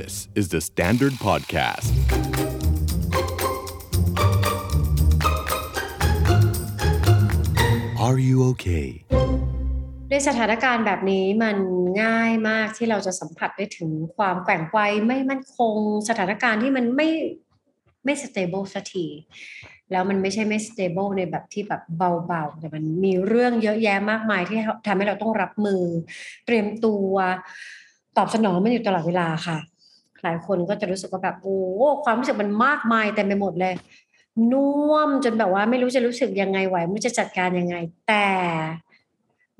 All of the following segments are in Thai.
This is the Standard Podcast. Are you okay? ในสถานการณ์แบบนี้มันง่ายมากที่เราจะสัมผัสได้ถึงความแกว่งไกวไม่มั่นคง สถานการณ์ที่มันไม่ไม่ stable สักทีแล้วมันไม่ใช่ไม่ stable ในแบบที่แบบเบาๆ แต่มันมีเรื่องเยอะแยะมากมายที่ทำให้เราต้องรับมือ เตรียมตัวตอบสนองมันอยู่ตลอดเวลาค่ะ หลายคนก็จะรู้สึกว่าแบบโอ้ความรู้สึกมันมากมายเต็มไปหมดเลยน่วมจนแบบว่าไม่รู้จะรู้สึกยังไงไหวไม่รู้จะจัดการยังไง แต่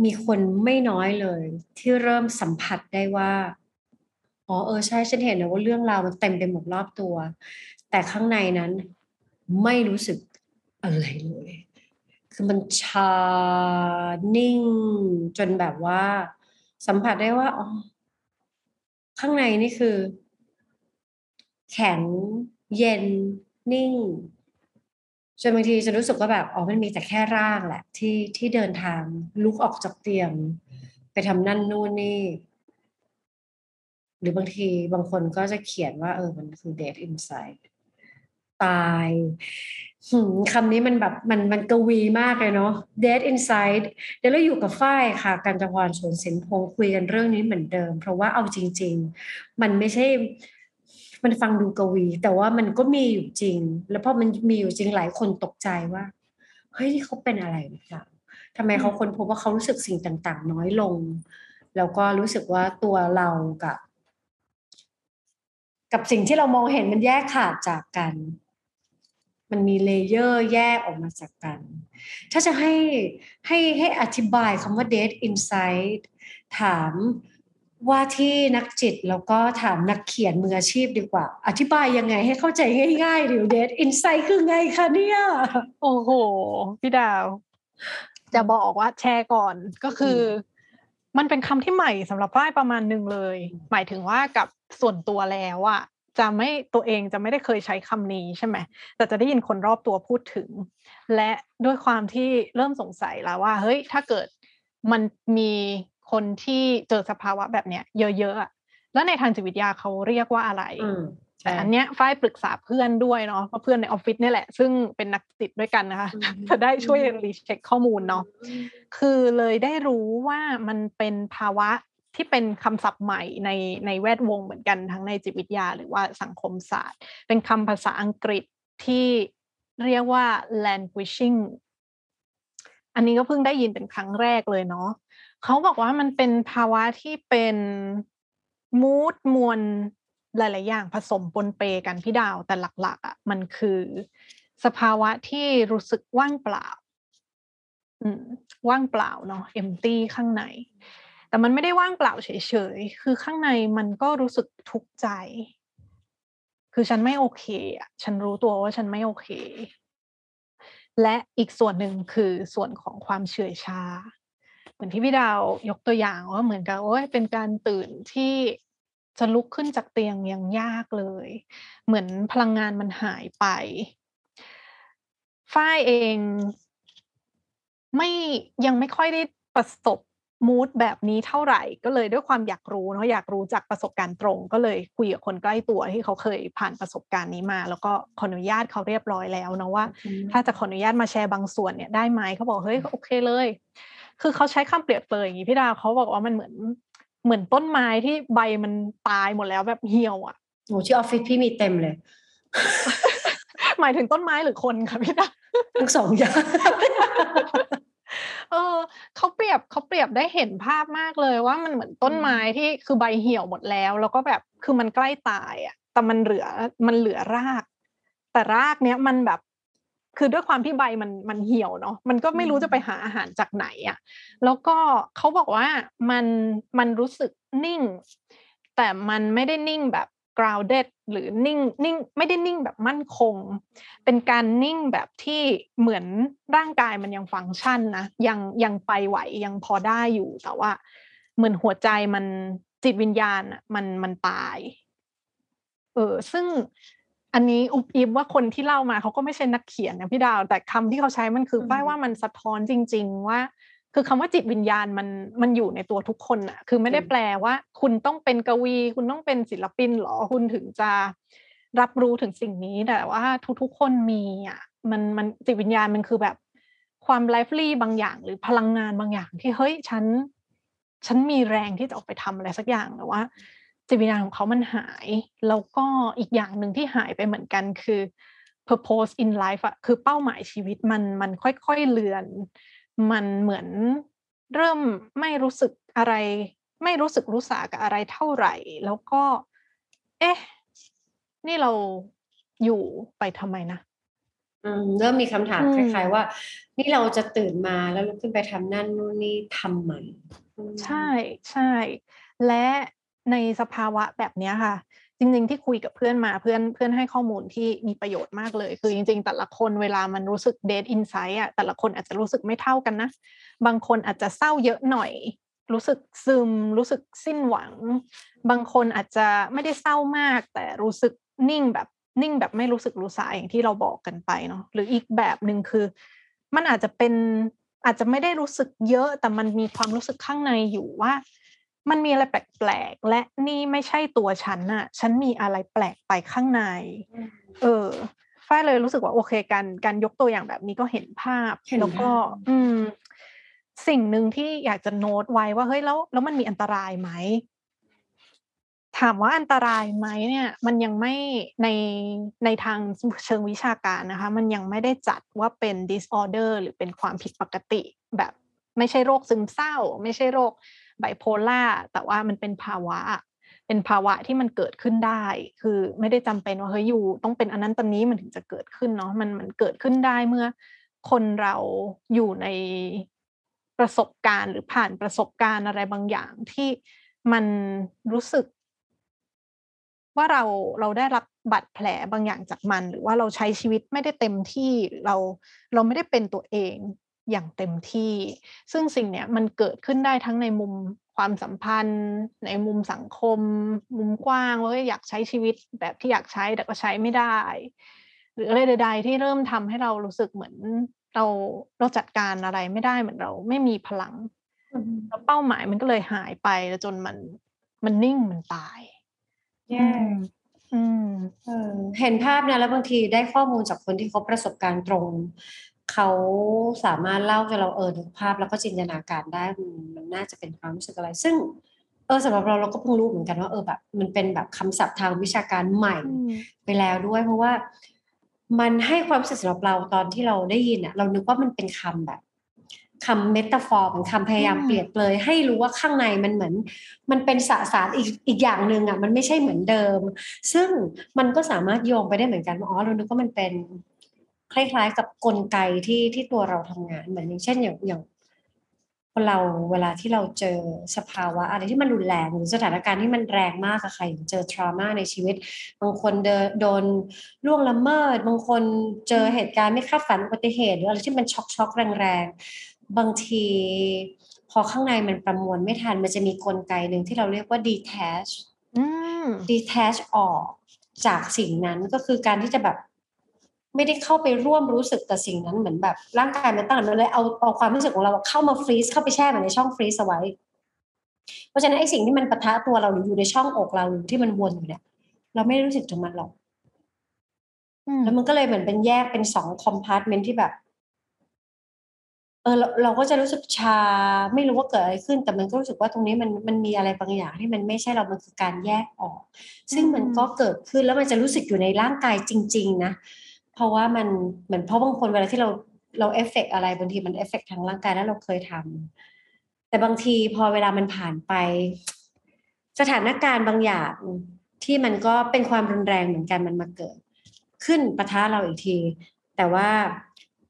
มีคนไม่น้อยเลย ที่เริ่มสัมผัสได้ว่าอ๋อเออใช่ฉันเห็นนะว่าเรื่องราวมันเต็มไปหมดรอบตัว แต่ข้างในนั้นไม่รู้สึกอะไรเลย คือมันชานิ่ง จนแบบว่า สัมผัสได้ว่าอ๋อข้างในนี่คือ แข็งเย็นนิ่งจนบางทีจะรู้สึกว่าแบบอ๋อมันมีแต่แค่ร่างแหละ ที่ที่เดินทางลุกออกจากเตียง ไปทำนั่นนู่นนี่ หรือบางทีบางคนก็จะเขียนว่า เออมันคือ dead inside ตายคำนี้มันแบบมันมันกวีมากเลยเนาะ dead inside เดี๋ยวเราอยู่กับฝ้ายค่ะ กันจพรสวนสินพงคุยกันเรื่องนี้เหมือนเดิม เพราะว่าเอาจริง ๆ มันไม่ใช่ มันฟังดูกวี แต่ว่ามันก็มีอยู่จริง แล้วพอมันมีอยู่จริงหลายคนตกใจว่าเฮ้ยนี่เขาเป็นอะไรหรือเปล่าทำไมเขาคนพบว่าเขารู้สึกสิ่งต่าง ๆ น้อยลง แล้วก็รู้สึกว่าตัวเรากับ กับสิ่งที่เรามองเห็นมันแยกขาดจากกัน มันมีเลเยอร์แยกออกมาจากกัน ถ้าจะให้ให้ให้อธิบายคำว่า dead inside ถาม ว่าที่นักจิตแล้วก็ถามนักเขียนมืออาชีพดีกว่า อธิบายยังไงให้เข้าใจง่ายๆหรือ dead inside คือไงคะเนี่ย โอ้โห พี่ดาว จะบอกว่าแชร์ก่อนก็คือ มันเป็นคำที่ใหม่สำหรับฝ้ายประมาณหนึ่งเลย หมายถึงว่ากับส่วนตัวแล้วอะจะไม่ตัวเองจะไม่ได้เคยใช้คำนี้ใช่ไหมแต่จะได้ยินคนรอบตัวพูดถึง และด้วยความที่เริ่มสงสัยแล้วว่า เฮ้ยถ้าเกิดมันมี คนที่เจอสภาวะแบบเนี้ยเยอะๆแล้วในทางจิตวิทยาเขาเรียกว่าอะไรแต่อันเนี้ยฝ้ายปรึกษาเพื่อนด้วยเนาะเพราะเพื่อนในออฟฟิศนี่แหละ ซึ่งเป็นนักติดด้วยกันนะคะ จะได้ช่วยรีเช็คข้อมูลเนาะคือเลยได้รู้ว่ามันเป็นภาวะที่เป็นคำศัพท์ใหม่ในในแวดวงเหมือนกันทั้งในจิตวิทยาหรือว่าสังคมศาสตร์ เป็นคำภาษาอังกฤษที่เรียกว่า languishing อันนี้ก็เพิ่งได้ยินเป็นครั้งแรกเลยเนาะเขาบอกว่ามันเป็นภาวะที่เป็นมูดมวลหลาย ๆ อย่างผสมปนเปกันพี่ดาวแต่หลัก ๆอะมันคือสภาวะที่รู้สึกว่างเปล่าอืมว่างเปล่าเนาะ empty ข้างใน แต่มันไม่ได้ว่างเปล่าเฉย ๆ คือข้างในมันก็รู้สึกทุกข์ใจ คือฉันไม่โอเคอะฉันรู้ตัวว่าฉันไม่โอเค และอีกส่วนหนึ่งคือส่วนของความเฉื่อยชา เหมือนที่พี่ดาวยกตัวอย่างว่าเหมือนกับโอ้ยเป็นการตื่นที่จะลุกขึ้นจากเตียงยังยากเลย เหมือนพลังงานมันหายไป ฝ้ายเอง ไม่ยังไม่ค่อยได้ประสบ มูดแบบนี้เท่าไหร่ ก็เลยด้วยความอยากรู้เนาะอยากรู้จากประสบการณ์ตรง ก็เลยคุยกับคนใกล้ตัวที่เขาเคยผ่านประสบการณ์นี้มา แล้วก็ขออนุญาตเขาเรียบร้อยแล้วนะว่า ถ้าจะขออนุญาตมาแชร์บางส่วนเนี่ยได้ไหมเขาบอกเฮ้ยโอเคเลย คือเขาใช้คำเปรียบเปรยอย่างนี้พี่ดาวเขาบอกว่ามันเหมือนเหมือนต้นไม้ที่ใบมันตายหมดแล้วแบบเหี่ยวอะโอ้ที่ออฟฟิศพี่มีเต็มเลย หมายถึงต้นไม้หรือคนคะพี่ดาทั้งสองอย่าง เออเขาเปรียบเขาเปรียบได้เห็นภาพมากเลยว่ามันเหมือนต้นไม้ที่คือใบเหี่ยวหมดแล้ว แล้วก็แบบคือมันใกล้ตายอะแต่มันเหลือมันเหลือราก แต่รากเนี้ยมันแบบ คือด้วยความที่ใบมันมันเหี่ยวเนาะมันก็ไม่รู้จะไปหาอาหารจากไหนอะ่ะแล้วก็เขาบอกว่ามันมันรู้สึกนิ่ง แต่มันไม่ได้นิ่งแบบ grounded หรือนิ่งนิ่งไม่ได้นิ่งแบบมั่นคง เป็นการนิ่งแบบที่เหมือนร่างกายมันยังฟังก์ชันนะยังยังไปไหวยังพอได้อยู่แต่ว่า เหมือนหัวใจมันจิตวิญญาณอะมันมันตาย เออซึ่งอันนี้อุบอิบว่าคนที่เล่ามาเขาก็ไม่ใช่นักเขียนนะพี่ดาว แต่คำที่เขาใช้มันคือป้ายว่ามันสะท้อนจริง ๆ ว่า คือคำว่าจิตวิญญาณมันมันอยู่ในตัวทุกคนอะคือไม่ได้อืมแปลว่า คุณต้องเป็นกวี คุณต้องเป็นศิลปินเหรอคุณถึงจะรับรู้ถึงสิ่งนี้แต่ว่าทุกๆคนมีอะมันมันจิตวิญญาณมันคือแบบความไลฟ์ลี่บางอย่าง หรือพลังงานบางอย่างที่เฮ้ยฉัน ฉันมีแรงที่จะออกไปทำอะไรสักอย่างแต่ว่าจิตวิญญาณของเขามันหาย แล้วก็อีกอย่างหนึ่งที่หายไปเหมือนกันคือ purpose in life อะคือเป้าหมายชีวิตมันมันค่อยๆเลือน มันเหมือนเริ่มไม่รู้สึกอะไร ไม่รู้สึกรู้สากับอะไรเท่าไหร่ แล้วก็ เอ๊ะ นี่เราอยู่ไปทำไมนะอืมเริ่มมีคำถามอืมคล้าย ๆ ว่า นี่เราจะตื่นมาแล้วลุกขึ้นไปทำนั่นนู่นนี่ทำไมอืมใช่ใช่ และในสภาวะแบบเนี้ยค่ะ จริง ๆ ที่คุยกับเพื่อนมาเพื่อนเพื่อนให้ข้อมูลที่มีประโยชน์มากเลย คือจริง ๆ แต่ละคนเวลามันรู้สึกเดทอินไซต์อะแต่ละคนอาจจะรู้สึกไม่เท่ากันนะ บางคนอาจจะเศร้าเยอะหน่อย รู้สึกซึม รู้สึกสิ้นหวัง บางคนอาจจะไม่ได้เศร้ามาก แต่รู้สึกนิ่งแบบนิ่งแบบไม่รู้สึกรู้สาอย่างที่เราบอกกันไปเนาะหรืออีกแบบหนึ่งคือ มันอาจจะเป็นอาจจะไม่ได้รู้สึกเยอะแต่มันมีความรู้สึกข้างในอยู่ว่า มันมีอะไรแปลกๆและนี่ไม่ใช่ตัวฉันน่ะฉันมีอะไรแปลกไปข้างใน เออฝ้ายเลยรู้สึกว่าโอเคการการยกตัวอย่างแบบนี้ก็เห็นภาพเห็นแล้วก็ภาพอืม สิ่งหนึ่งที่อยากจะโน้ตไว้ว่าเฮ้ยแล้ว แล้วมันมีอันตรายไหมถามว่าอันตรายไหมเนี่ย มันยังไม่ในในทางเชิงวิชาการนะคะ มันยังไม่ได้จัดว่าเป็น disorder หรือเป็นความผิดปกติ แบบไม่ใช่โรคซึมเศร้า ไม่ใช่โรค ไบโพล่าแต่ว่ามันเป็นภาวะ เป็นภาวะที่มันเกิดขึ้นได้ คือไม่ได้จำเป็นว่าเฮ้ยอยู่ต้องเป็นอันนั้นตอนนี้มันถึงจะเกิดขึ้นเนาะมันมันเกิดขึ้นได้เมื่อคนเราอยู่ในประสบการณ์หรือผ่านประสบการณ์อะไรบางอย่างที่มันรู้สึก ว่าเราเราได้รับบาดแผลบางอย่างจากมัน หรือว่าเราใช้ชีวิตไม่ได้เต็มที่หรือเราเราไม่ได้เป็นตัวเอง อย่างเต็มที่ ซึ่งสิ่งเนี้ยมันเกิดขึ้นได้ทั้งในมุมความสัมพันธ์ ในมุมสังคม มุมกว้างว่าเอ้ยอยากใช้ชีวิตแบบที่อยากใช้แต่ก็ใช้ไม่ได้ หรืออะไรใด ๆ ที่เริ่มทำให้เรารู้สึกเหมือนเราเราจัดการอะไรไม่ได้เหมือนเรา ไม่มีพลังอืมแล้วเป้าหมายมันก็เลยหายไปแล้วจนมันมันนิ่งมันตายแย่อืมเออเห็นภาพนะแล้วบางทีได้ข้อมูลจากคนที่เขาประสบการณ์ตรง เขาสามารถเล่าให้เราเออนึกภาพแล้วก็จินตนาการได้มันมันน่าจะเป็นความรู้สึกอะไร ซึ่งเออสำหรับเราเราก็เพิ่งรู้เหมือนกันว่าเออแบบ มันเป็นแบบคำศัพท์ทางวิชาการใหม่ไปแล้วด้วย เพราะว่ามันให้ความรู้สึกสำหรับเราตอนที่เราได้ยินอะเรานึกว่ามันเป็นคำแบบคำเมตาฟอร์เป็นคำพยายามอืมเปรียบเลย ให้รู้ว่าข้างในมันเหมือน มันเป็นสสารอีกอีกอย่างหนึ่งอะมันไม่ใช่เหมือนเดิม ซึ่งมันก็สามารถโยงไปได้เหมือนกันว่าอ๋อเรานึกว่ามันเป็น คล้ายๆ กับกลไกที่ที่ตัวเราทำงานเหมือนอย่างเช่นอย่างอย่างคนเราเวลาที่เราเจอสภาวะอะไรที่มันรุนแรงหรือสถานการณ์ที่มันแรงมากอะใครอย่างเจอทรามาในชีวิต บางคนเดินโดนล่วงละเมิด บางคนเจอเหตุการณ์ไม่คาดฝันอุบัติเหตุหรืออะไรที่มันช็อกช็อกแรงๆ บางทีพอข้างในมันประมวลไม่ทัน มันจะมีกลไกหนึ่งที่เราเรียกว่า detach อืม detach ออกจากสิ่งนั้นก็คือการที่จะแบบ ไม่ได้เข้าไปร่วมรู้สึกกับสิ่งนั้นเหมือนแบบ ร่างกายมันตั้งมันเลยเอาเอาความรู้สึกของเราเข้ามาฟรีซเข้าไปแช่มันในช่องฟรีซเอาไว้ เพราะฉะนั้นไอ้สิ่งที่มันปะทะตัวเราหรืออยู่ในช่องอกเราหรือที่มันวนอยู่เนี่ย เราไม่ได้รู้สึกถึงมันหรอกอืมแล้วมันก็เลยเหมือนเป็นแยกเป็นสอง compartment ที่แบบ เออเราเราก็จะรู้สึกชา ไม่รู้ว่าเกิดอะไรขึ้น แต่มันก็รู้สึกว่าตรงนี้มันมันมีอะไรบางอย่างที่มันไม่ใช่เรามันคือการแยกออก ซึ่งมันก็เกิดขึ้นแล้วมันจะรู้สึกอยู่ในร่างกายจริง ๆ นะ เพราะว่ามันเหมือนเพราะบางคนเวลาที่เราเรา affect อะไรบางทีมัน affect ทางร่างกายแล้วเราเคยทำแต่บางทีพอเวลามันผ่านไป สถานการณ์บางอย่างที่มันก็เป็นความรุนแรงเหมือนกันมันมาเกิด ขึ้นปะทะเราอีกที แต่ว่า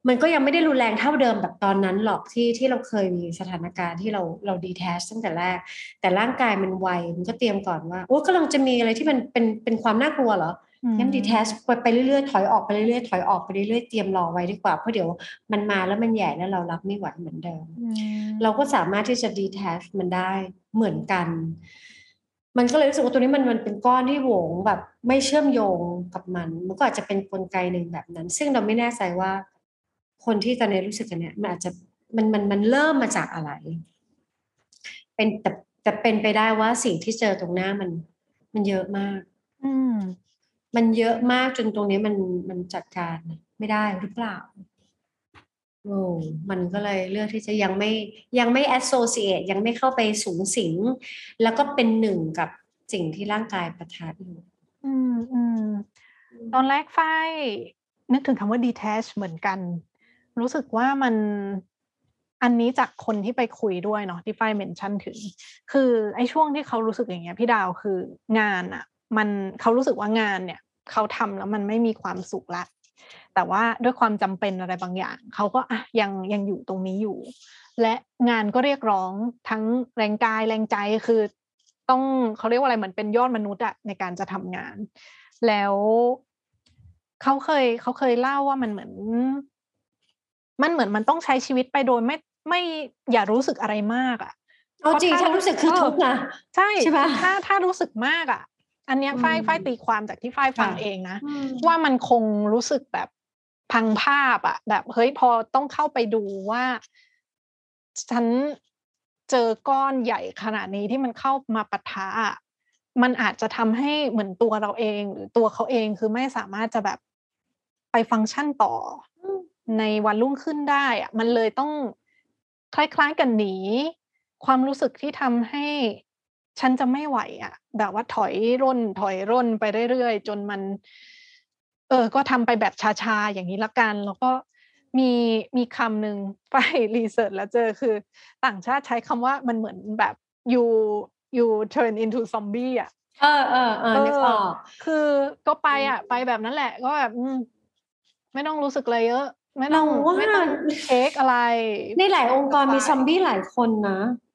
มันก็ยังไม่ได้รุนแรงเท่าเดิมแบบตอนนั้นหรอกที่ที่เราเคยมีสถานการณ์ที่เราเราดีแทสตั้งแต่แรก แต่ร่างกายมันไวมันก็เตรียมก่อนว่าโอ้กำลังจะมีอะไรที่มันเป็นเป็นความน่ากลัวเหรอ งั้นดีแทสไปไปเรื่อยๆถอยออกไปเรื่อยๆถอยออกไปเรื่อยๆเตรียมรอไว้ดีกว่าเพราะเดี๋ยวมันมาแล้วมันใหญ่แล้วเรารับไม่ไหวเหมือนเดิมอืมเราก็สามารถที่จะดีแทสมันได้เหมือนกัน มันก็เลยรู้สึกว่าตัวนี้มันมันเป็นก้อนที่โหวงแบบไม่เชื่อมโยงกับมัน มันก็อาจจะเป็นกลไกหนึ่งแบบนั้น ซึ่งเราไม่แน่ใจว่า คนที่ตอนนี้รู้สึกกันเนี่ยมันอาจจะมันมันมันเริ่มมาจากอะไร เป็นแต่แต่เป็นไปได้ว่าสิ่งที่เจอตรงหน้ามัน มันเยอะมาก อื มันเยอะมากจนตรงนี้มันมันจัดการไม่ได้หรือเปล่าโอ้มันก็เลยเลือกที่จะยังไม่ยังไม่ associate ยังไม่เข้าไปสูงสิง แล้วก็เป็นหนึ่งกับสิ่งที่ร่างกายประทานอยู่อืมอืมตอนแรกฝ้ายนึกถึงคำว่า detach เหมือนกัน รู้สึกว่ามันอันนี้จากคนที่ไปคุยด้วยเนาะที่ฝ้ายเมนชั่นถึง คือไอ้ช่วงที่เขารู้สึกอย่างเงี้ยพี่ดาวคืองานอะ มันเขารู้สึกว่างานเนี่ยเขาทำแล้วมันไม่มีความสุขละ แต่ว่าด้วยความจำเป็นอะไรบางอย่างเขาก็อะยังยังอยู่ตรงนี้อยู่ และงานก็เรียกร้องทั้งแรงกายแรงใจคือต้องเขาเรียกว่าอะไรเหมือนเป็นยอดมนุษย์อะในการจะทำงาน แล้วเขาเคยเขาเคยเล่าว่ามันเหมือน มันเหมือนมันต้องใช้ชีวิตไปโดยไม่ไม่อย่ารู้สึกอะไรมากอะเอาจริงเพราะฉัถ้านรู้สึกคือเออทุกข์นะใช่ใช่ปะถ้าถ้ารู้สึกมากอะ อันเนี้ยฝ้ายอืมฝ้ายตีความจากที่ฝ้ายฟังค่ะเองนะอืมว่ามันคงรู้สึกแบบพังภาพอะแบบเฮ้ยพอต้องเข้าไปดูว่า ฉันเจอก้อนใหญ่ขนาดนี้ที่มันเข้ามาปะทะอะมันอาจจะทำให้เหมือนตัวเราเอง หรือตัวเขาเองคือไม่สามารถจะแบบไปฟังก์ชันต่ออในวันรุ่งขึ้นได้อะมันเลยต้องคล้ายๆกันหนี ความรู้สึกที่ทำให้ ฉันจะไม่ไหวอะ่ะ แบบว่าถอยร่นถอยร่นไปเรื่อยๆ จนมัน เออ ก็ทำไปแบบชาๆ อย่างนี้ละกัน แล้วก็มีมีคำหนึ่งไปรีเสิร์ชแล้วเจอคือ ต่างชาติใช้คำว่ามันเหมือนแบบ you you turn into zombie อะเออเออเออนึกออกคือก็ไปอะ ไปแบบนั้นแหละ ก็แบบอืมไม่ต้องรู้สึกอะไรเยอะ ไม่ต้องเราว่าไม่ต้องเทคอะไร ในหลายองค์กรมีซอมบี้หลายคนนะอืม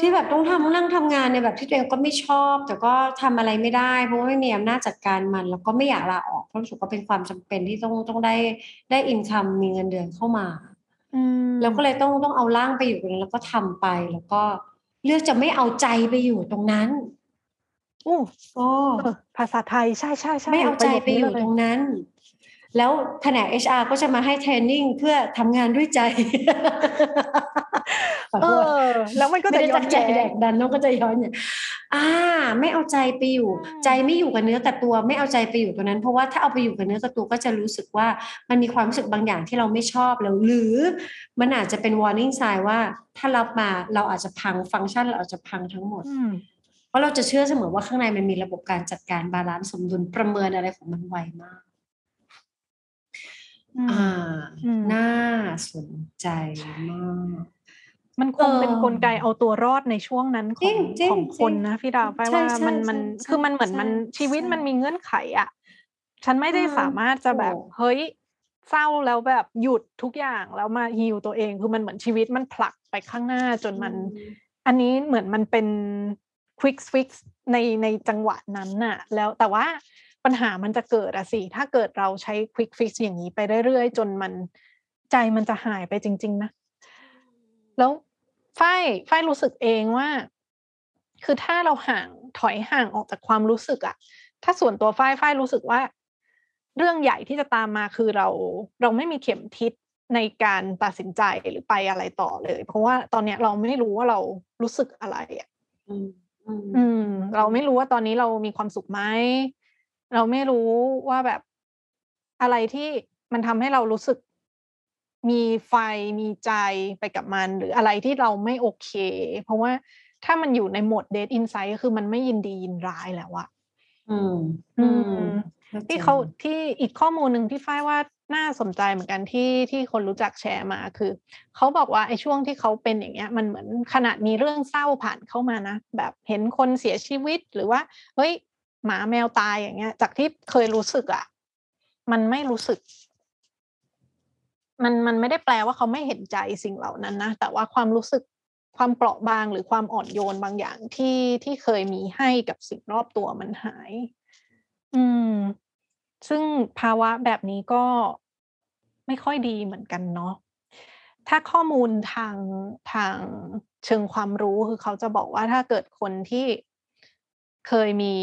ที่แบบต้องทำนั่งทำงานในแบบที่ตัวเองก็ไม่ชอบ แต่ก็ทำอะไรไม่ได้ เพราะว่าไม่มีอำนาจจัดการมัน แล้วก็ไม่อยากลาออกเพราะรู้สึกว่าเป็นความจำเป็นที่ต้องต้องได้ได้อินคัมมีเงินเดือนเข้ามาอืมแล้วก็เลยต้องต้องเอาร่างไปอยู่ตรงนั้นแล้วก็ทำไปแล้วก็เลือกจะไม่เอาใจไปอยู่ตรงนั้นอู้โอ้เออภาษาไทยใช่ใช่ใช่ไม่เอาใจไปอยู่ระโคตนี้รงเลนั้น แล้วแผนก HR ก็จะมาให้เทรนนิ่งเพื่อทำงานด้วยใจขอเอโทษอแล้วมันก็ไม่จะได้ย้อตั้นงใจแย้แดงกดันน้องก็จะย้อนเนี่ยอ่า ไม่เอาใจไปอยู่อืมใจไม่อยู่กับเนื้อกับตัว ไม่เอาใจไปอยู่ตรงนั้น เพราะว่าถ้าเอาไปอยู่กับเนื้อกับตัวก็จะรู้สึกว่ามันมีความรู้สึกบางอย่างที่เราไม่ชอบแล้วหรือมันอาจจะเป็น warning sign ว่า ถ้ารับมาเราอาจจะพังฟังก์ชันเราอาจจะพังทั้งหมดอืมเพราะเราจะเชื่อเสมอว่าข้างในมันมีระบบการจัดการ balance สมดุลประเมินอะไรของมันไวมาก อืมอ่าอืมน่าสนใจมาก มันคงเป็นเออกลไกเอาตัวรอดในช่วงนั้นขจริองงจริงของคนจริงนะพี่ดาวไปใช่ว่าใช่มันมันใช่คือมันเหมือนใช่มันชีวิตใช่มันมีเงื่อนไขอะ ฉันไม่ได้อืมสามารถจะแบบถูกเฮ้ยเศร้าแล้วแบบหยุดทุกอย่างแล้วมา heal ตัวเองคือมันเหมือนชีวิตมันผลักไปข้างหน้าจนมัน อันนี้เหมือนมันเป็น quick fix ในในจังหวะนั้นน่ะ แล้วแต่ว่า ปัญหามันจะเกิดอะสิ ถ้าเกิดเราใช้ quick fix อย่างนี้ไปเรื่อยๆ จนมันใจมันจะหายไปจริง ๆ นะ แล้วฝ้ายฝ้ายรู้สึกเองว่า คือถ้าเราห่างถอยห่างออกจากความรู้สึกอะถ้าส่วนตัวฝ้ายฝ้ายรู้สึกว่า เรื่องใหญ่ที่จะตามมาคือเราเราไม่มีเข็มทิศในการตัดสินใจหรือไปอะไรต่อเลย เพราะว่าตอนเนี้ยเราไม่รู้ว่าเรารู้สึกอะไรอะอืมอืมอืมเราไม่รู้ว่าตอนนี้เรามีความสุขไหม เราไม่รู้ว่าแบบอะไรที่มันทำให้เรารู้สึกมีไฟมีใจไปกับมัน หรืออะไรที่เราไม่โอเค เพราะว่าถ้ามันอยู่ในโหมดเดทอินไซ h ์คือมันไม่ยินดียินร้ายแล้วอะอืม อืม ที่เขาที่อีกข้อมูลหนึ่งที่ฝ้ายว่าน่าสนใจเหมือนกันที่ที่คนรู้จักแชร์มาคือเขาบอกว่าไอ้ช่วงที่เขาเป็นอย่างเงี้ย มันเหมือนขนาดมีเรื่องเศร้าผ่านเข้ามานะแบบเห็นคนเสียชีวิตหรือว่า เฮ้ย หมาแมวตายอย่างเงี้ย จากที่เคยรู้สึกอะ่ะ มันไม่รู้สึก มันมันไม่ได้แปลว่าเขาไม่เห็นใจสิ่งเหล่านั้นนะแต่ว่าความรู้สึกความเปราะบางหรือความอ่อนโยนบางอย่างที่ที่เคยมีให้กับสิ่งรอบตัวมันหาย อืม ซึ่งภาวะแบบนี้ก็ไม่ค่อยดีเหมือนกันเนาะถ้าข้อมูลทางทางเชิงความรู้คือเขาจะบอกว่าถ้าเกิดคนที่ เคยมี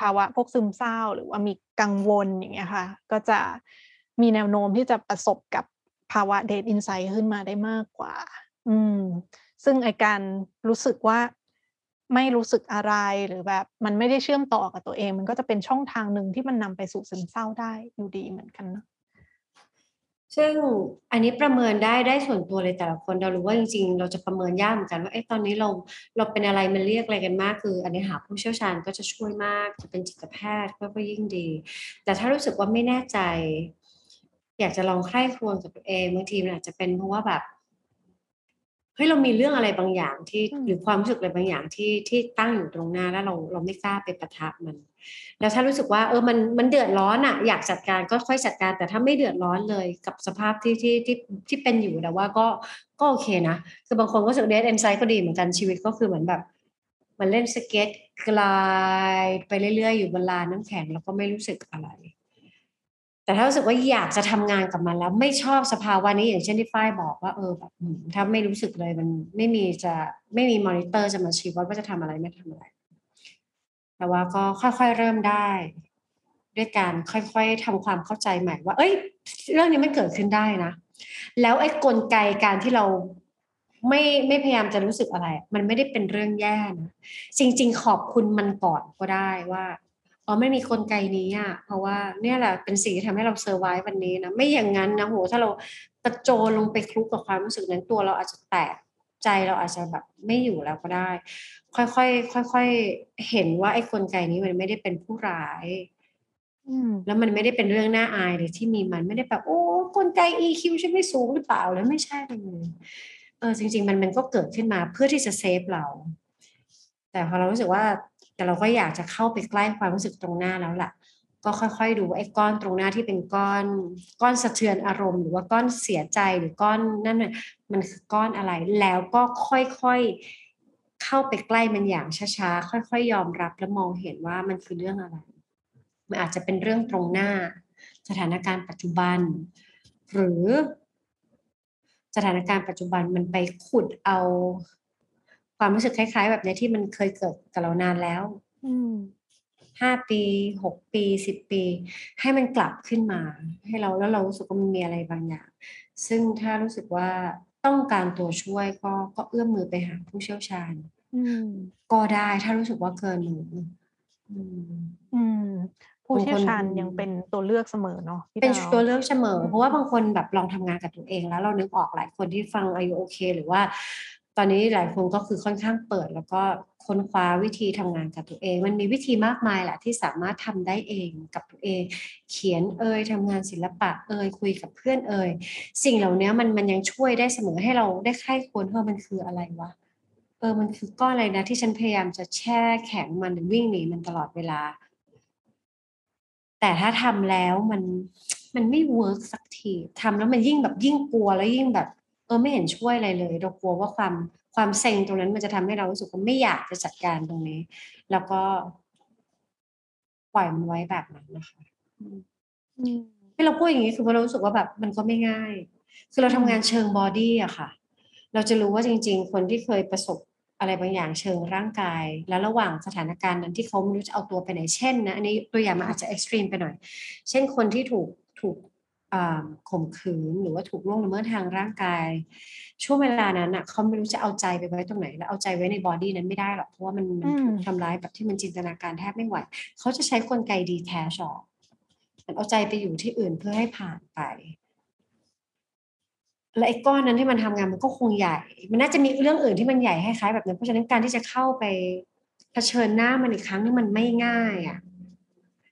ภาวะพวกซึมเศร้า หรือว่ามีกังวลอย่างเงี้ยค่ะ ก็จะมีแนวโน้มที่จะประสบกับภาวะเดทอินไซ h ์ขึ้นมาได้มากกว่า อืม ซึ่งไอการรู้สึกว่าไม่รู้สึกอะไรหรือแบบมันไม่ได้เชื่อมต่อกับตัวเอง มันก็จะเป็นช่องทางหนึ่งที่มันนำไปสู่ซึมเศร้าได้อยู่ดีเหมือนกันนะ ซึ่งอันนี้ประเมินได้ได้ส่วนตัวเลยแต่ละคนเรารู้ว่าจริงๆ เราจะประเมินยากเหมือนกันว่าเอ้ตอนนี้เราเราเป็นอะไรมันเรียกอะไรกันมาก คือ อันนี้หาผู้เชี่ยวชาญก็จะช่วยมากจะเป็นจิตแพทย์ก็ยิ่งดี แต่ถ้ารู้สึกว่าไม่แน่ใจ อยากจะลองใคร่ครวญกับตัวเองบางทีมันอาจจะเป็นเพราะว่าแบบเฮ้ยเรามีเรื่องอะไรบางอย่างที่หรือความรู้สึกอะไรบางอย่างที่ที่ตั้งอยู่ตรงหน้าแล้วเราเราไม่กล้าไปปะทะมัน แล้วถ้ารู้สึกว่าเออมันมันเดือดร้อนอะอยากจัดการก็ค่อยจัดการ แต่ถ้าไม่เดือดร้อนเลยกับสภาพที่ที่ที่ที่เป็นอยู่แต่ว่าก็ก็โอเคนะ คือบางคนก็รู้สึกเดทเอนไซ์ก็ดีเหมือนกันชีวิตก็คือเหมือนแบบ มันเล่นสเก็ตกลายไปเรื่อยๆ อยู่บนลานน้ำแข็งแล้วก็ไม่รู้สึกอะไร แต่ถ้ารู้สึกว่าอยากจะทำงานกับมันแล้ว ไม่ชอบสภาวะนี้อย่างเช่นที่ฝ้ายบอกว่าเออแบบถ้าไม่รู้สึกเลยมันไม่มีจะไม่มีมอนิเตอร์จะมาชี้ว่าจะทำอะไรไม่ทำอะไร แต่ว่าก็ค่อยๆเริ่มได้ ด้วยการค่อยๆทำความเข้าใจใหม่ว่า เอ้ย เรื่องนี้มันเกิดขึ้นได้นะ แล้วไอ้กลไกการที่เราไม่ไม่พยายามจะรู้สึกอะไร มันไม่ได้เป็นเรื่องแย่นะจริง ๆ ขอบคุณมันก่อนก็ได้ว่าอ๋อไม่มีกลไกนี้อะเพราะว่าเนี่ยแหละเป็นสิ่งที่ทำให้เราเซอร์ไววันนี้นะไม่อย่างนั้นนะโหถ้าเรากระโจนลงไปคลุกกับความรู้สึกนั้นตัวเราอาจจะแตก ใจเราอาจจะแบบไม่อยู่แล้วก็ได้ ค่อยๆค่อยๆเห็นว่าไอ้กลไกนี้มันไม่ได้เป็นผู้ร้ายแล้วมันไม่ได้เป็นเรื่องน่าอายเลยที่มีมันไม่ได้แบบโอ้กลไก EQ ฉันไม่สูงหรือเปล่าแล้วไม่ใช่เลยเออจริง ๆ มันมันก็เกิดขึ้นมาเพื่อที่จะเซฟเรา แต่พอเรารู้สึกว่าแต่เราก็อยากจะเข้าไปใกล้ความรู้สึกตรงหน้าแล้วล่ะ ก็ค่อยๆดูไอ้ก้อนตรงหน้าที่เป็นก้อนก้อนสะเทือนอารมณ์ หรือว่าก้อนเสียใจหรือก้อนนั่นน่ะมันคือก้อนอะไรแล้วก็ค่อยๆเข้าไปใกล้มันอย่างช้าๆค่อยๆยอมรับและมองเห็นว่ามันคือเรื่องอะไร มันอาจจะเป็นเรื่องตรงหน้า สถานการณ์ปัจจุบัน หรือ สถานการณ์ปัจจุบันมันไปขุดเอา ความรู้สึกคล้าย ๆ แบบนี้ที่มันเคยเกิดกับเรานานแล้ว ห้าปีหกปีสิบปี ให้มันกลับขึ้นมา ให้เราแล้วเรารู้สึกว่ามันมีอะไรบางอย่าง ซึ่งถ้ารู้สึกว่าต้องการตัวช่วยก็ก็เอื้อมมือไปหาผู้เชี่ยวชาญก็ได้ถ้ารู้สึกว่าเกินหนูอืมผู้เชี่ยวชาญยังเป็นตัวเลือกเสมอเนาะเป็นตัวเลือกเสมอ เพราะว่าบางคนแบบลองทำงานกับตัวเองแล้วเรานึกออกหลายคนที่ฟังอายุโอเค หรือว่า ตอนนี้หลายคนก็คือค่อนข้างเปิด แล้วก็ค้นคว้าวิธีทำงานกับตัวเอง มันมีวิธีมากมายแหละที่สามารถทำได้เองกับตัวเอง เขียนเอ่ยทำงานศิลปะเอ่ยคุยกับเพื่อนเอ่ยสิ่งเหล่านี้มันมันยังช่วยได้เสมอให้เราได้ค่ายควรเพิ่มมันคืออะไรวะเออมันคือก้อนอะไรนะที่ฉันพยายามจะแช่แข็งมันวิ่งหนีมันตลอดเวลา แต่ถ้าทำแล้วมันมันไม่ work สักทีทำแล้วมันยิ่งแบบยิ่งกลัวแล้วยิ่งแบบ เออไม่เห็นช่วยอะไรเลย เรากลัวว่าความความเซ็งตรงนั้นมันจะทำให้เรารู้สึกว่าไม่อยากจะจัดการตรงนี้ แล้วก็ปล่อยมันไว้แบบนั้นนะคะที่เราพูดอย่างนี้คือเพราะเรารู้สึกว่าแบบมันก็ไม่ง่าย คือเราทำงานเชิง body อะค่ะ เราจะรู้ว่าจริง ๆ คนที่เคยประสบอะไรบางอย่างเชิงร่างกาย แล้วระหว่างสถานการณ์นั้นที่เขาไม่รู้จะเอาตัวไปไหนเช่นนะอันนี้ตัวอย่างมันอาจจะ extreme ไปหน่อย เช่นคนที่ถูกถูก ข่มขืนหรือว่าถูกล่วงละเมิดทางร่างกาย ช่วงเวลานั้นอะเขาไม่รู้จะเอาใจไปไว้ตรงไหน แล้วเอาใจไว้ในบอดี้นั้นไม่ได้หรอกเพราะว่ามันมันถูกทำร้ายแบบที่มันจินตนาการแทบไม่ไหวเขาจะใช้กลไกดีแทชออกเอาใจไปอยู่ที่อื่นเพื่อให้ผ่านไปและไอ้ก้อนนั้นที่มันทำงานมันก็คงใหญ่ มันน่าจะมีเรื่องอื่นที่มันใหญ่คล้ายๆแบบนั้น เพราะฉะนั้นการที่จะเข้าไปเผชิญหน้ามันอีกครั้งนี่มันไม่ง่ายอะห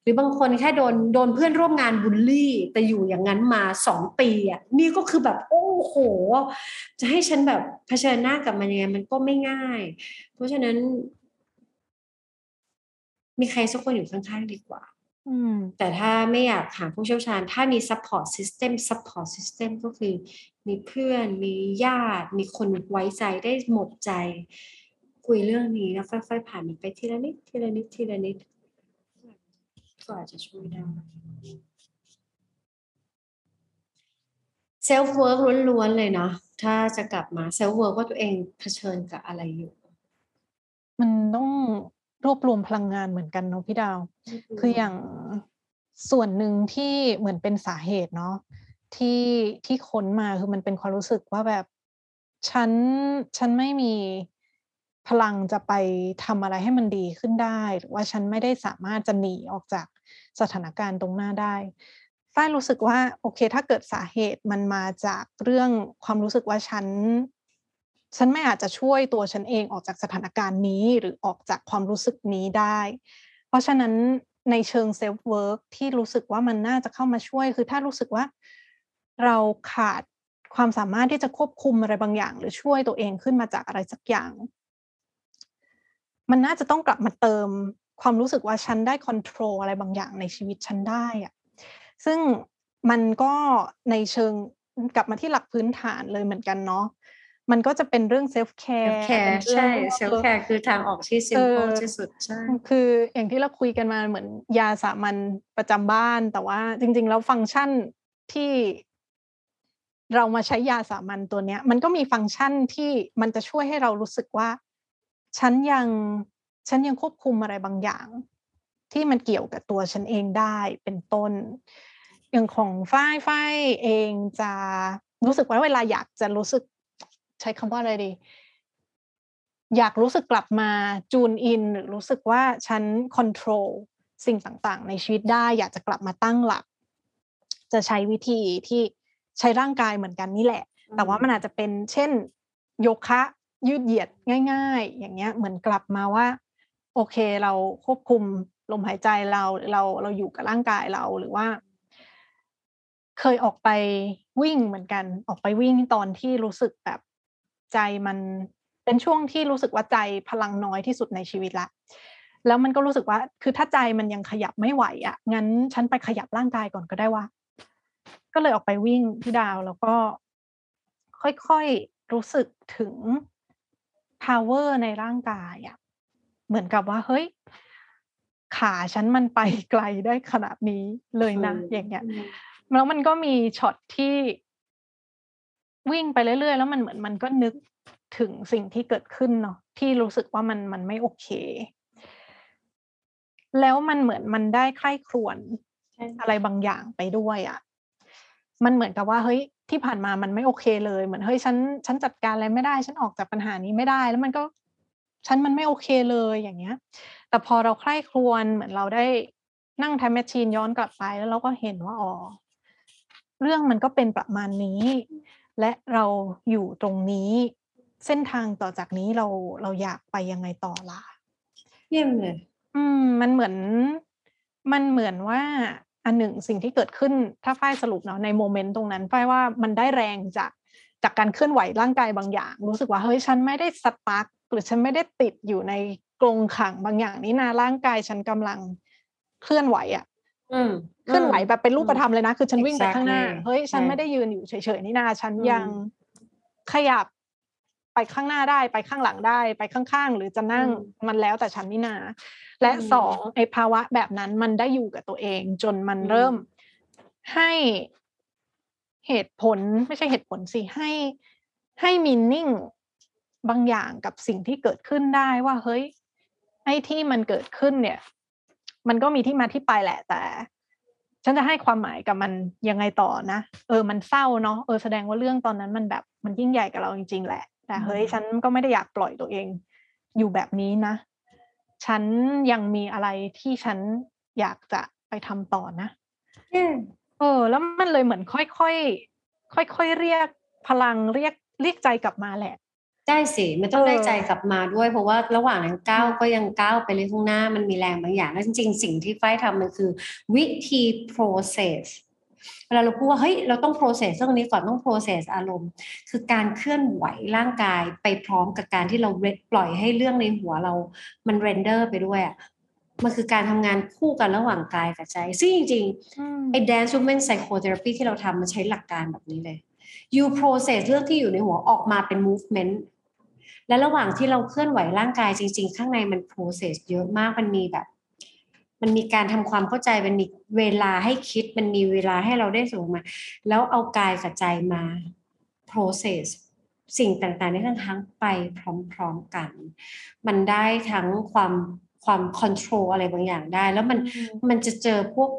รือบางคนแค่โดนโดนเพื่อนร่วมงานบูลลี่ แต่อยู่อย่างนั้นมาสองปีอะนี่ก็คือแบบโอ้โห จะให้ฉันแบบเผชิญหน้ากับมันยังไงมันก็ไม่ง่าย เพราะฉะนั้น มีใครสักคนอยู่ข้างๆดีกว่าแต่ถ้าไม่อยากหาผู้เชี่ยวชาญ ถ้ามี support system support system ก็คือ มีเพื่อนมีญาติ มีคนไว้ใจได้หมดใจ คุยเรื่องนี้แล้วค่อยๆผ่านมันไปทีละนิดทีละนิดทีละนิด ก็อาจจะช่วยได้ self work ล้วนๆเลยเนาะถ้าจะกลับมา self work ว่าตัวเองเผชิญกับอะไรอยู่ มันต้องรวบรวมพลังงานเหมือนกันเนาะพี่ดาว คืออย่างส่วนหนึ่งที่เหมือนเป็นสาเหตุเนาะที่ที่ค้นมาคือมันเป็นความรู้สึกว่าแบบ ฉันฉันไม่มี พลังจะไปทำอะไรให้มันดีขึ้นได้ หรือว่าฉันไม่ได้สามารถจะหนีออกจากสถานการณ์ตรงหน้าได้ฝ้ายรู้สึกว่าโอเค ถ้าเกิดสาเหตุมันมาจากเรื่องความรู้สึกว่าฉัน ฉันไม่อาจจะช่วยตัวฉันเองออกจากสถานการณ์นี้หรือออกจากความรู้สึกนี้ได้ เพราะฉะนั้นในเชิง self work ที่รู้สึกว่ามันน่าจะเข้ามาช่วย คือถ้ารู้สึกว่าเราขาดความสามารถที่จะควบคุมอะไรบางอย่าง หรือช่วยตัวเองขึ้นมาจากอะไรสักอย่าง มันน่าจะต้องกลับมาเติมความรู้สึกว่าฉันได้ control อะไรบางอย่างในชีวิตฉันได้อะซึ่งมันก็ในเชิงกลับมาที่หลักพื้นฐานเลยเหมือนกันเนาะมันก็จะเป็นเรื่อง self care care ใช่self care คือทางออกที่ simple ที่สุดใช่คืออย่างที่เราคุยกันมาเหมือนยาสามัญประจำบ้าน แต่ว่าจริง ๆ แล้วฟังก์ชันที่เรามาใช้ยาสามัญตัวเนี้ย มันก็มีฟังก์ชันที่มันจะช่วยให้เรารู้สึกว่า ฉันยังฉันยังควบคุมอะไรบางอย่าง ที่มันเกี่ยวกับตัวฉันเองได้เป็นต้น อย่างของฝ้ายฝ้ายเองจะรู้สึกว่าเวลาอยากจะรู้สึกใช้คำว่าอะไรดี อยากรู้สึกกลับมาจูนอิน หรือรู้สึกว่าฉันคอนโทรลสิ่งต่างๆ ในชีวิตได้ อยากจะกลับมาตั้งหลัก จะใช้วิธีที่ใช้ร่างกายเหมือนกันนี่แหละ แต่ว่ามันอาจจะเป็นเช่น โยคะ ยืดเหยียดง่าย ๆ อย่างเงี้ยเหมือนกลับมาว่า โอเคเราควบคุมลมหายใจเราเราเราอยู่กับร่างกายเราหรือว่า เคยออกไปวิ่งเหมือนกัน ออกไปวิ่งตอนที่รู้สึกแบบใจมันเป็นช่วงที่รู้สึกว่าใจพลังน้อยที่สุดในชีวิตละแล้วมันก็รู้สึกว่า คือถ้าใจมันยังขยับไม่ไหวอะ่ะ งั้นฉันไปขยับร่างกายก่อนก็ได้ว่า ก็เลยออกไปวิ่งที่ดาวแล้วก็ค่อยๆรู้สึกถึง power ในร่างกายอะ่ะเหมือนกับว่าเฮ้ย ขาฉันมันไปไกลได้ขนาดนี้เลยนะ อย่างเงี้ย แล้วมันก็มีช็อตที่วิ่งไปเรื่อยๆ แล้วมันเหมือนมันก็นึกถึงสิ่งที่เกิดขึ้นเนาะที่รู้สึกว่ามันมันไม่โอเค แล้วมันเหมือนมันได้ใคร่ครวญอะไรบางอย่างไปด้วยอะ่ะ มันเหมือนกับว่าเฮ้ยที่ผ่านมามันไม่โอเคเลยเหมือนเฮ้ยฉันฉันจัดการอะไรไม่ได้ ฉันออกจากปัญหานี้ไม่ได้ แล้วมันก็ฉันมันไม่โอเคเลยอย่างเงี้ย แต่พอเราใคร่ครวญเหมือนเราได้นั่งทำแมชชีนย้อนกลับไปแล้วเราก็เห็นว่าอ๋อเรื่องมันก็เป็นประมาณนี้ และเราอยู่ตรงนี้ เส้นทางต่อจากนี้เราเราอยากไปยังไงต่อล่ะเยี่ยมเลย อืม มันเหมือนมันเหมือนว่า อันหนึ่งสิ่งที่เกิดขึ้นถ้าฝ้ายสรุปเนาะในโมเมนต์ตรงนั้นฝ้ายว่ามันได้แรงจากจากการเคลื่อนไหวร่างกายบางอย่าง รู้สึกว่าเฮ้ยฉันไม่ได้สตาร์กหรือฉันไม่ได้ติดอยู่ในกรงขังบางอย่างนี้นะร่างกายฉันกำลังเคลื่อนไหวอะ่ะอืมเคลื่อนไหวแบบเป็นรูปธรรมเลยนะ คือฉันวิ่งไปข้างหน้า Exactly เฮ้ยฉันใช่ไม่ได้ยืนอยู่เฉยๆนี่นาฉันอืมยังขยับไปข้างหน้าได้ไปข้างหลังได้ไปข้างๆ หรือจะนั่งมันแล้วแต่ฉันนี่นา และสองไอ้ภาวะแบบนั้นมันได้อยู่กับตัวเอง จนมันเริ่มให้เหตุผลไม่ใช่เหตุผลสิให้ให้มีนิ่งบางอย่างกับสิ่งที่เกิดขึ้นได้ว่าเฮ้ยไอ้ที่มันเกิดขึ้นเนี่ย มันก็มีที่มาที่ไปแหละแต่ ฉันจะให้ความหมายกับมันยังไงต่อนะเออมันเศร้าเนาะเออแสดงว่าเรื่องตอนนั้นมันแบบมันยิ่งใหญ่กับเราจริงๆแหละ แต่เฮ้ยฉันก็ไม่ได้อยากปล่อยตัวเอง อยู่แบบนี้นะ ฉันยังมีอะไรที่ฉันอยากจะไปทำต่อนะเย้เออ แล้วมันเลยเหมือนค่อยๆค่อยๆเรียกพลังเรียกเรียกใจกลับมาแหละได้สิมันต้องเออได้ใจกลับมาด้วย เพราะว่าระหว่างนั้นก้าวก็ยังก้าวไปเลยข้างหน้ามันมีแรงบางอย่าง แล้วจริงๆ สิ่งที่ไฟทำมันคือ วิธี process เวลาเราพูดว่าเฮ้ยเราต้อง process เรื่องนี้ก่อนต้อง process อารมณ์ คือการเคลื่อนไหวร่างกายไปพร้อมกับการที่เราปล่อยให้เรื่องในหัวเรามัน render ไปด้วยอะมันคือการทำงานคู่กันระหว่างกายกับใจ ซึ่งจริงๆไอ้ dance movement psychotherapy ที่เราทำมันใช้หลักการแบบนี้เลย you process เรื่องที่อยู่ในหัวออกมาเป็น movement และระหว่างที่เราเคลื่อนไหวร่างกายจริง ๆ ข้างในมัน process เยอะมากมันมีแบบ มันมีการทำความเข้าใจมันมีเวลาให้คิด มันมีเวลาให้เราได้สูงมา แล้วเอากายกับใจมา process สิ่งต่างๆในทั้งทั้งไปพร้อม ๆกัน มันได้ทั้งความความ control อะไรบางอย่างได้ แล้วมันมันจะเจอพวก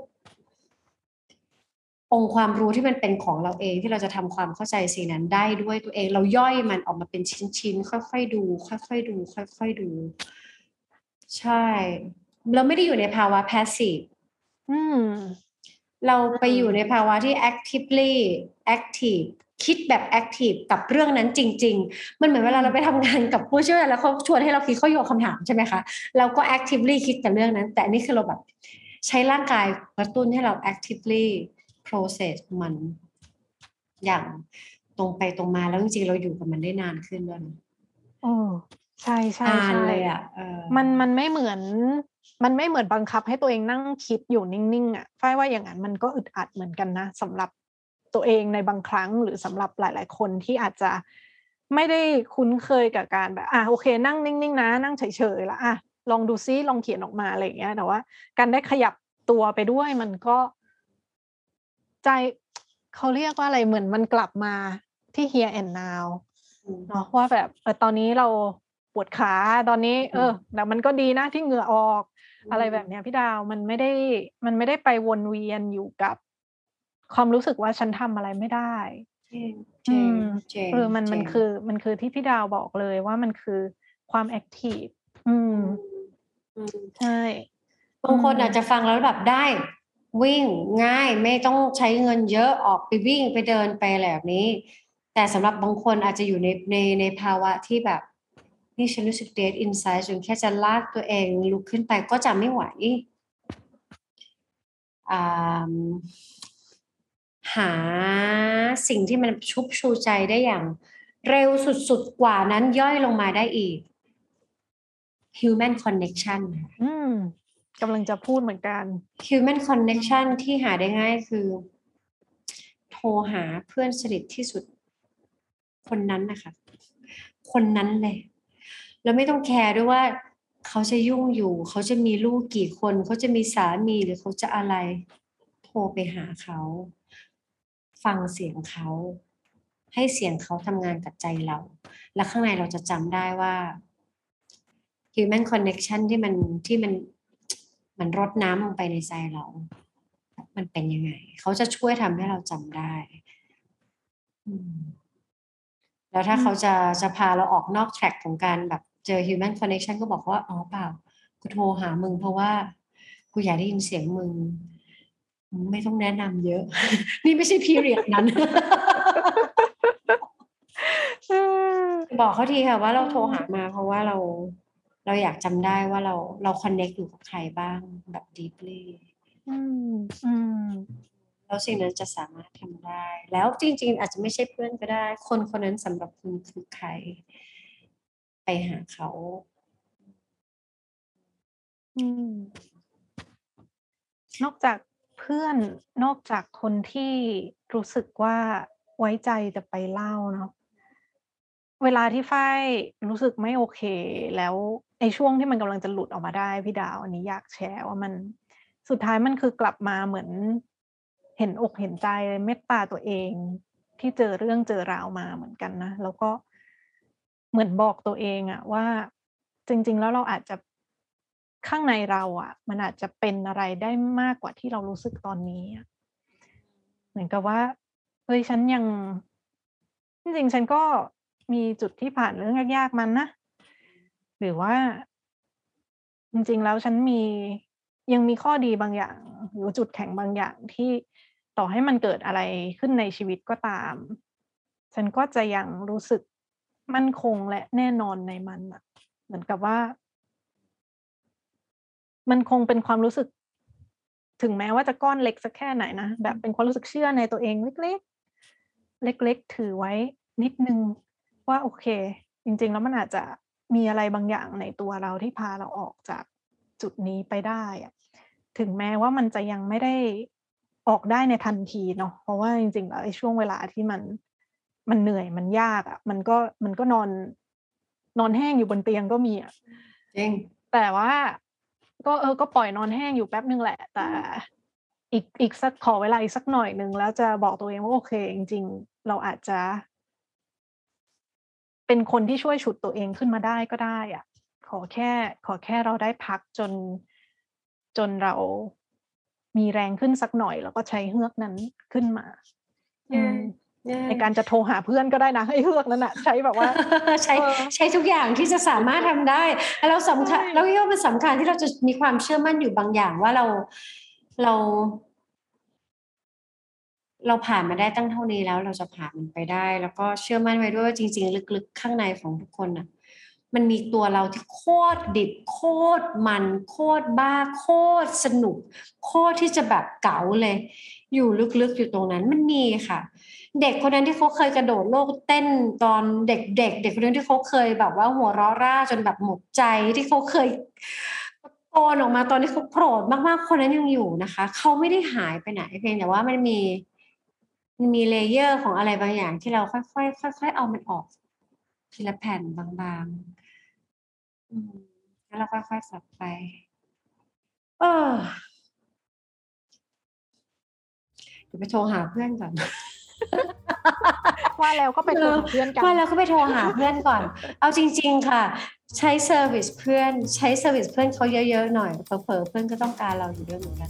องค์ความรู้ที่มันเป็นของเราเองที่เราจะทำความเข้าใจสิ่งนั้นได้ด้วยตัวเองเราย่อยมันออกมาเป็นชิ้นๆค่อยๆดู ค่อยๆดู ค่อยๆดู ใช่ เราไม่ได้อยู่ในภาวะ passive อืม เราไปอยู่ในภาวะที่ actively active คิดแบบ active กับเรื่องนั้นจริง ๆ มันเหมือนเวลาเราไปทำงานกับผู้เชี่ยวชาญแล้วเขาชวนให้เราคิดเขาโยนคำถามใช่ไหมคะ เราก็ actively คิดแต่เรื่องนั้น แต่อันนี่คือเราแบบใช้ร่างกายกระตุ้นให้เรา actively process มันอย่างตรงไปตรงมาแล้วจริงๆเราอยู่กับมันได้นานขึ้นด้วยนะโอ้ใช่ใช่นานใช่เลยอะเออมันมันไม่เหมือน มันไม่เหมือนบังคับให้ตัวเองนั่งคิดอยู่นิ่งๆอะฝ้ายว่าอย่างนั้นมันก็อึดอัดเหมือนกันนะสำหรับตัวเองในบางครั้งหรือสำหรับหลาย ๆ คนที่อาจจะไม่ได้คุ้นเคยกับการแบบอะโอเค นั่งนิ่งๆนะ นั่งเฉยๆแล้วอะลองดูซิลองเขียนออกมาอะไรอย่างเงี้ยแต่ว่าการได้ขยับตัวไปด้วยมันก็ ใจเขาเรียกว่าอะไรเหมือนมันกลับมาที่ here and now เนาะว่าแบบเออตอนนี้เราปวดขาตอนนี้ เออแต่มันก็ดีนะที่เหงื่อออก อะไรแบบเนี้ยพี่ดาวมันไม่ได้มันไม่ได้ไปวนเวียนอยู่กับ ความรู้สึกว่าฉันทำอะไรไม่ได้จริงอืมจริงเออมันมันจริงคือ มันคือที่พี่ดาวบอกเลยว่ามันคือความแอคทีฟอืมอืมใช่บางคนอืมอาจจะฟังแล้วแบบได้ วิ่งง่ายไม่ต้องใช้เงินเยอะออกไปวิ่งไปเดินไปอะไรแบบนี้ แต่สำหรับบางคนอาจจะอยู่ในในในภาวะที่แบบ นี่ฉันรู้สึกเดทอินไซด์จนแค่จะลากตัวเองลุกขึ้นไปก็จะไม่ไหวอ่าหาสิ่งที่มันชุบชูใจได้อย่าง เร็วสุดๆกว่านั้นย่อยลงมาได้อีก human connection ค่ะอืมกำลังจะพูดเหมือนกัน human connection ที่หาได้ง่ายคือ โทรหาเพื่อนสนิทที่สุด คนนั้นนะคะ คนนั้นเลย แล้วไม่ต้องแคร์ด้วยว่า เขาจะยุ่งอยู่ เขาจะมีลูกกี่คน เขาจะมีสามีหรือเขาจะอะไร โทรไปหาเขา ฟังเสียงเขา ให้เสียงเขาทำงานกับใจเรา และข้างในเราจะจำได้ว่า human connection ที่มันที่มันมันรดน้ำลงไปในใจเรา มันเป็นยังไง เขาจะช่วยทำให้เราจำได้แล้วถ้าเขาจะจะพาเราออกนอกแทร็กของการแบบ เจอ human connection ก็บอกว่า อ๋อเปล่า กูโทรหามึงเพราะว่า กูอยากได้ยินเสียงมึง ไม่ต้องแนะนำเยอะ นี่ไม่ใช่ period นั้น บอกเขาทีค่ะว่าเราโทรหามาเพราะว่าเรา เราอยากจำได้ว่าเราเรา connect อยู่กับใครบ้างแบบ deeply อืมอืมแล้วสิ่งนั้นจะสามารถทำได้ แล้วจริง ๆ อาจจะไม่ใช่เพื่อนก็ได้ คนคนนั้นสำหรับคุณคือใคร ไปหาเขา อืม นอกจากเพื่อนนอกจากคนที่รู้สึกว่าไว้ใจจะไปเล่าเนาะเวลาที่ฝ้ายรู้สึกไม่โอเค แล้วในช่วงที่มันกำลังจะหลุดออกมาได้พี่ดาว อันนี้อยากแชร์ว่ามันสุดท้ายมันคือกลับมาเหมือนเห็นอกเห็นใจเมตตาตัวเอง ที่เจอเรื่องเจอราวมาเหมือนกันนะ แล้วก็ เหมือนบอกตัวเองอะว่า จริง ๆ แล้วเราอาจจะข้างในเราอะมันอาจจะเป็นอะไรได้มากกว่าที่เรารู้สึกตอนนี้เหมือนกับว่าเฮ้ยฉันยัง จริงๆ ฉันก็มีจุดที่ผ่านเรื่องยากๆมันนะหรือว่า จริง ๆ แล้วฉันมียังมีข้อดีบางอย่าง หรือจุดแข็งบางอย่างที่ต่อให้มันเกิดอะไรขึ้นในชีวิตก็ตาม ฉันก็จะยังรู้สึก มั่นคงและแน่นอนในมันอะเหมือนกับว่า มันคงเป็นความรู้สึก ถึงแม้ว่าจะก้อนเล็กสักแค่ไหนนะแบบเป็นความรู้สึกเชื่อในตัวเองเล็ก ๆ เล็ก ๆ ถือไว้นิดนึงว่าโอเค จริง ๆ แล้วมันอาจจะมีอะไรบางอย่างในตัวเราที่พาเราออกจากจุดนี้ไปได้อะถึงแม้ว่ามันจะยังไม่ได้ออกได้ในทันทีเนาะเพราะว่าจริงๆแล้วช่วงเวลาที่มัน มันเหนื่อยมันยากอะ่ะ มันก็มันก็นอน นอนแห้งอยู่บนเตียงก็มีอะจริงแต่ว่าก็เออก็ปล่อยนอนแห้งอยู่แป๊บนึงแหละ แต่ อีกอีกสักขอเวลาอีกสักหน่อยหนึ่งแล้วจะบอกตัวเองว่าโอเค จริง ๆ เราอาจจะ เป็นคนที่ช่วยฉุดตัวเองขึ้นมาได้ก็ได้อะขอแค่ ขอแค่เราได้พักจนจนเรามีแรงขึ้นสักหน่อย แล้วก็ใช้เฮือกนั้นขึ้นมา อืม ในการจะโทรหาเพื่อนก็ได้นะไอ้เฮือกนั้นอะใช้แบบว่าใช้เออใช้ทุกอย่างที่จะสามารถทำได้แล้วเราสำคัญใช่เราคิดว่ามันสำคัญที่เราจะมีความเชื่อมั่นอยู่บางอย่างว่าเราเรา เราผ่านมาได้ตั้งเท่านี้แล้วเราจะผ่านมันไปได้ แล้วก็เชื่อมั่นไว้ด้วยว่าจริง ๆ ลึกๆ ข้างในของทุกคนน่ะมันมีตัวเราที่โคตรดิบโคตรมัน โคตรบ้า โคตรสนุก โคตรที่จะแบบเก๋าเลย อยู่ลึกๆอยู่ตรงนั้นมันมีค่ะ เด็กคนนั้นที่เขาเคยกระโดดโลดเต้นตอนเด็กๆเด็กคนนั้นที่เขาเคยแบบว่าหัวเราะร่าจนแบบหมดใจที่เขาเคยตะโกนออกมาตอนที่เขาโกรธมากๆคนนั้นยังอยู่นะคะเขาไม่ได้หายไปไหนเพียงแต่ว่ามันมีมันมี layer ของอะไรบางอย่างที่เราค่อยๆค่อยๆเอามันออกทีละแผ่นบางๆแล้วเราค่อยๆสับไป เออเดี๋ยวไปโทรหาเพื่อนก่อน ว่าแล้วก็ไปโทรหาเพื่อนกันว่าแล้วก็ไปโทรหาเพื่อนก่อน เอาจริง ๆ ค่ะ ใช้ service เพื่อนใช้ service เพื่อนเขาเยอะๆหน่อยเผลอๆเพื่อนก็ต้องการเราอยู่ด้วยเหมือนกัน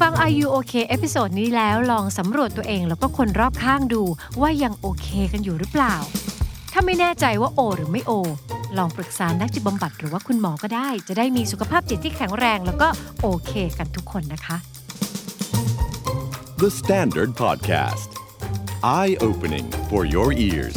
ฟัง Are You OK episode นี้แล้วลองสำรวจตัวเองแล้วก็คนรอบข้างดูว่ายังโอเคกันอยู่หรือเปล่า ถ้าไม่แน่ใจว่าโอ หรือไม่โอ ลองปรึกษานักจิตบำบัดหรือว่าคุณหมอก็ได้ จะได้มีสุขภาพจิตที่แข็งแรง แล้วก็โอเคกันทุกคนนะคะ The Standard Podcast. Eye opening for your ears.